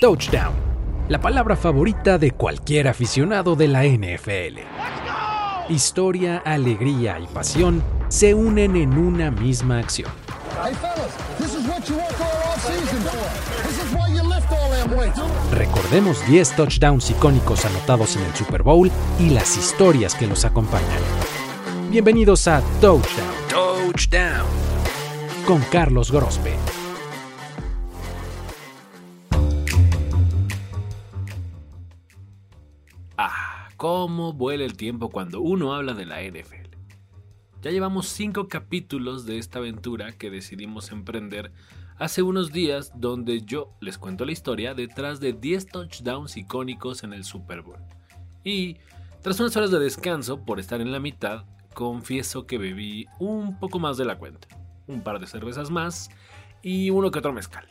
Touchdown, la palabra favorita de cualquier aficionado de la NFL. Historia, alegría y pasión se unen en una misma acción. Recordemos 10 touchdowns icónicos anotados en el Super Bowl y las historias que los acompañan. Bienvenidos a Touchdown. Touchdown. Con Carlos Grospe. Cómo vuela el tiempo cuando uno habla de la NFL. Ya llevamos cinco capítulos de esta aventura que decidimos emprender hace unos días donde yo les cuento la historia detrás de 10 touchdowns icónicos en el Super Bowl. Y tras unas horas de descanso por estar en la mitad, confieso que bebí un poco más de la cuenta, un par de cervezas más y uno que otro mezcal.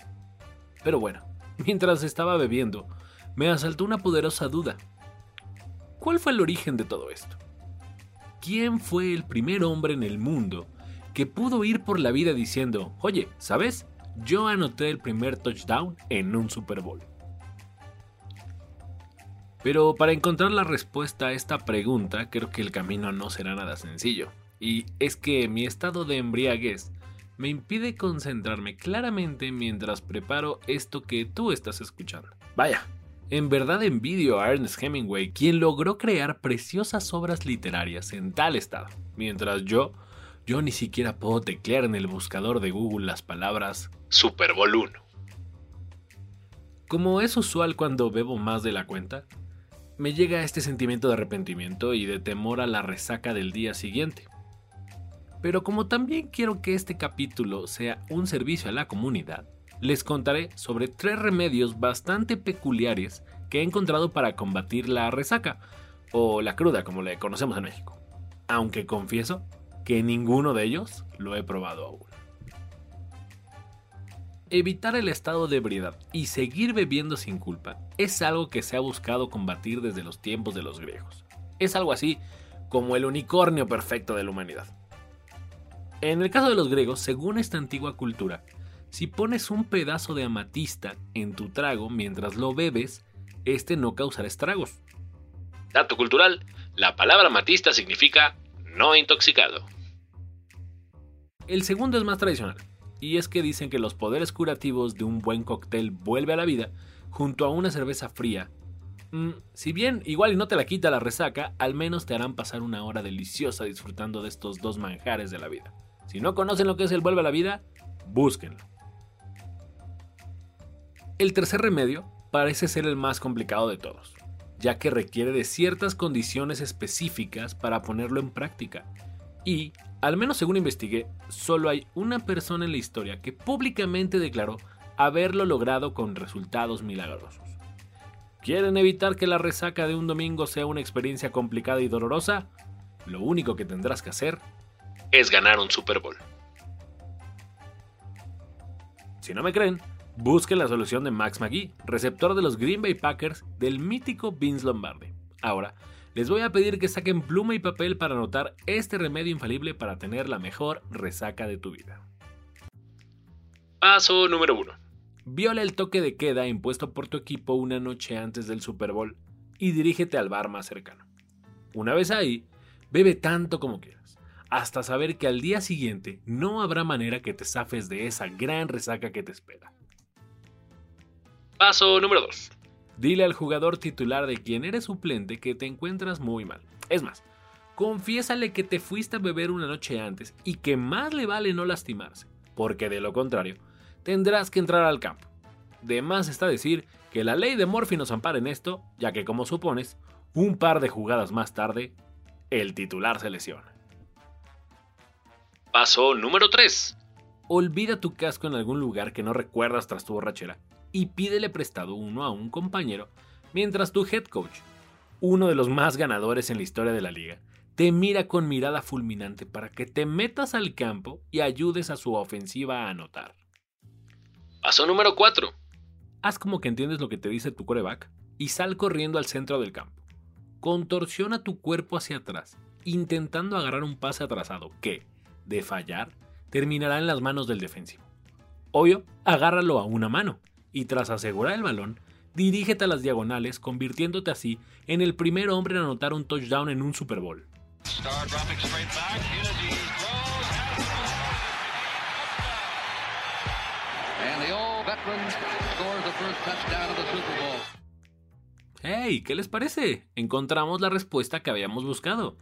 Pero bueno, mientras estaba bebiendo, me asaltó una poderosa duda ¿Cuál fue el origen de todo esto? ¿Quién fue el primer hombre en el mundo que pudo ir por la vida diciendo, oye, ¿sabes? Yo anoté el primer touchdown en un Super Bowl. Pero para encontrar la respuesta a esta pregunta, creo que el camino no será nada sencillo. Y es que mi estado de embriaguez me impide concentrarme claramente mientras preparo esto que tú estás escuchando. Vaya, en verdad envidio a Ernest Hemingway, quien logró crear preciosas obras literarias en tal estado, mientras yo, yo ni siquiera puedo teclear en el buscador de Google las palabras Super Bowl 1. Como es usual cuando bebo más de la cuenta, me llega este sentimiento de arrepentimiento y de temor a la resaca del día siguiente. Pero como también quiero que este capítulo sea un servicio a la comunidad, les contaré sobre tres remedios bastante peculiares que he encontrado para combatir la resaca, o la cruda como le conocemos en México. Aunque confieso que ninguno de ellos lo he probado aún. Evitar el estado de ebriedad y seguir bebiendo sin culpa es algo que se ha buscado combatir desde los tiempos de los griegos. Es algo así como el unicornio perfecto de la humanidad. En el caso de los griegos, según esta antigua cultura, si pones un pedazo de amatista en tu trago mientras lo bebes, este no causará estragos. Dato cultural, la palabra amatista significa no intoxicado. El segundo es más tradicional, y es que dicen que los poderes curativos de un buen cóctel vuelve a la vida junto a una cerveza fría. Mm, si bien igual y no te la quita la resaca, al menos te harán pasar una hora deliciosa disfrutando de estos dos manjares de la vida. Si no conocen lo que es el vuelve a la vida, búsquenlo. El tercer remedio parece ser el más complicado de todos, ya que requiere de ciertas condiciones específicas para ponerlo en práctica. Y, al menos según investigué, solo hay una persona en la historia que públicamente declaró haberlo logrado con resultados milagrosos. ¿Quieren evitar que la resaca de un domingo sea una experiencia complicada y dolorosa? Lo único que tendrás que hacer es ganar un Super Bowl. Si no me creen, Busquen la solución de Max McGee, receptor de los Green Bay Packers del mítico Vince Lombardi. Ahora, les voy a pedir que saquen pluma y papel para anotar este remedio infalible para tener la mejor resaca de tu vida. Paso número 1. Viola el toque de queda impuesto por tu equipo una noche antes del Super Bowl y dirígete al bar más cercano. Una vez ahí, bebe tanto como quieras, hasta saber que al día siguiente no habrá manera que te zafes de esa gran resaca que te espera. Paso número 2. Dile al jugador titular de quien eres suplente que te encuentras muy mal. Es más, confiésale que te fuiste a beber una noche antes y que más le vale no lastimarse, porque de lo contrario, tendrás que entrar al campo. De más está decir que la ley de Morphy nos ampara en esto, ya que como supones, un par de jugadas más tarde, el titular se lesiona. Paso número 3. Olvida tu casco en algún lugar que no recuerdas tras tu borrachera y pídele prestado uno a un compañero, mientras tu head coach, uno de los más ganadores en la historia de la liga, te mira con mirada fulminante para que te metas al campo y ayudes a su ofensiva a anotar. Paso número 4. Haz como que entiendes lo que te dice tu coreback y sal corriendo al centro del campo. Contorsiona tu cuerpo hacia atrás, intentando agarrar un pase atrasado que, de fallar, terminará en las manos del defensivo. Obvio, agárralo a una mano y tras asegurar el balón, dirígete a las diagonales, convirtiéndote así en el primer hombre en anotar un touchdown en un Super Bowl. ¡Hey! ¿Qué les parece? Encontramos la respuesta que habíamos buscado.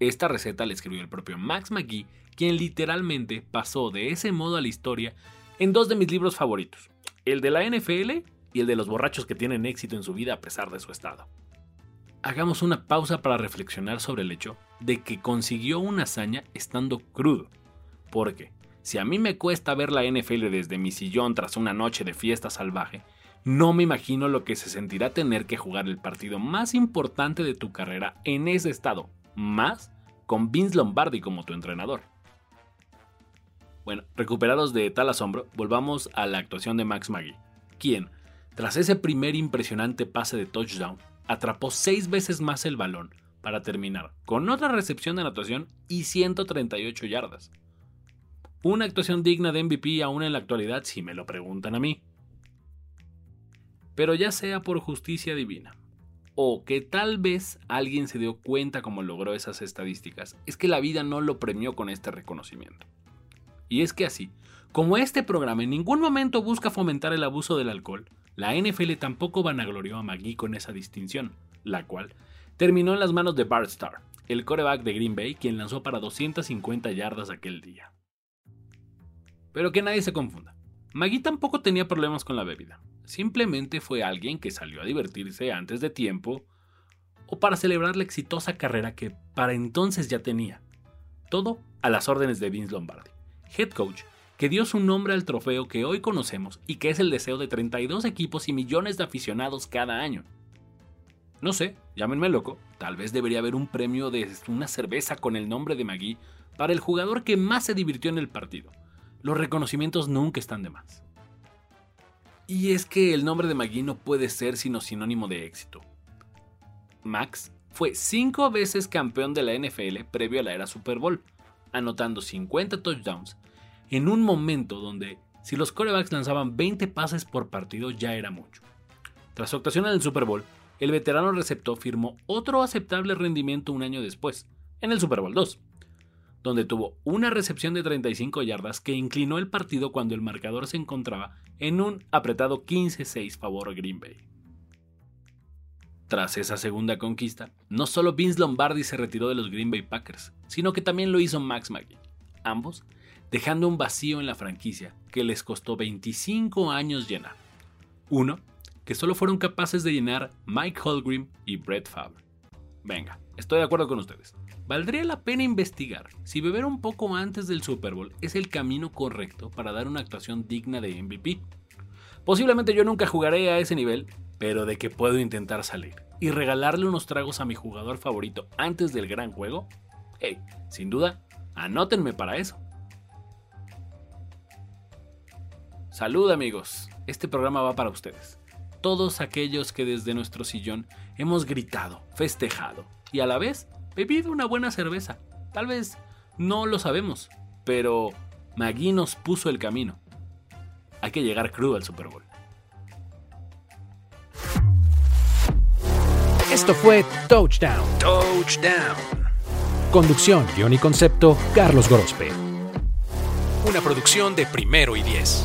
Esta receta la escribió el propio Max McGee, quien literalmente pasó de ese modo a la historia en dos de mis libros favoritos, el de la NFL y el de los borrachos que tienen éxito en su vida a pesar de su estado. Hagamos una pausa para reflexionar sobre el hecho de que consiguió una hazaña estando crudo. Porque, si a mí me cuesta ver la NFL desde mi sillón tras una noche de fiesta salvaje, no me imagino lo que se sentirá tener que jugar el partido más importante de tu carrera en ese estado, más con Vince Lombardi como tu entrenador. Bueno, recuperados de tal asombro, volvamos a la actuación de Max Maggie, quien, tras ese primer impresionante pase de touchdown, atrapó seis veces más el balón para terminar con otra recepción de anotación y 138 yardas. Una actuación digna de MVP aún en la actualidad si me lo preguntan a mí. Pero ya sea por justicia divina, o que tal vez alguien se dio cuenta cómo logró esas estadísticas, es que la vida no lo premió con este reconocimiento. Y es que así, como este programa en ningún momento busca fomentar el abuso del alcohol, la NFL tampoco vanaglorió a McGee con esa distinción, la cual terminó en las manos de Bart Starr, el coreback de Green Bay, quien lanzó para 250 yardas aquel día. Pero que nadie se confunda. Magui tampoco tenía problemas con la bebida. Simplemente fue alguien que salió a divertirse antes de tiempo o para celebrar la exitosa carrera que para entonces ya tenía. Todo a las órdenes de Vince Lombardi, head coach que dio su nombre al trofeo que hoy conocemos y que es el deseo de 32 equipos y millones de aficionados cada año. No sé, llámenme loco, tal vez debería haber un premio de una cerveza con el nombre de Magui para el jugador que más se divirtió en el partido los reconocimientos nunca están de más. Y es que el nombre de Magui no puede ser sino sinónimo de éxito. Max fue cinco veces campeón de la NFL previo a la era Super Bowl, anotando 50 touchdowns en un momento donde si los corebacks lanzaban 20 pases por partido ya era mucho. Tras su actuación en el Super Bowl, el veterano receptor firmó otro aceptable rendimiento un año después, en el Super Bowl 2, donde tuvo una recepción de 35 yardas que inclinó el partido cuando el marcador se encontraba en un apretado 15-6 favor Green Bay. Tras esa segunda conquista, no solo Vince Lombardi se retiró de los Green Bay Packers, sino que también lo hizo Max Maggie, ambos dejando un vacío en la franquicia que les costó 25 años llenar. Uno que solo fueron capaces de llenar Mike Holgrim y Brett Favre. Venga, estoy de acuerdo con ustedes. Valdría la pena investigar si beber un poco antes del Super Bowl es el camino correcto para dar una actuación digna de MVP. Posiblemente yo nunca jugaré a ese nivel, pero de que puedo intentar salir y regalarle unos tragos a mi jugador favorito antes del gran juego, hey, sin duda, anótenme para eso. Salud amigos, este programa va para ustedes. Todos aquellos que desde nuestro sillón hemos gritado, festejado y a la vez bebido una buena cerveza. Tal vez no lo sabemos, pero Magui nos puso el camino. Hay que llegar crudo al Super Bowl. Esto fue Touchdown. Touchdown. Conducción, guion y concepto, Carlos Gorospe. Una producción de primero y diez.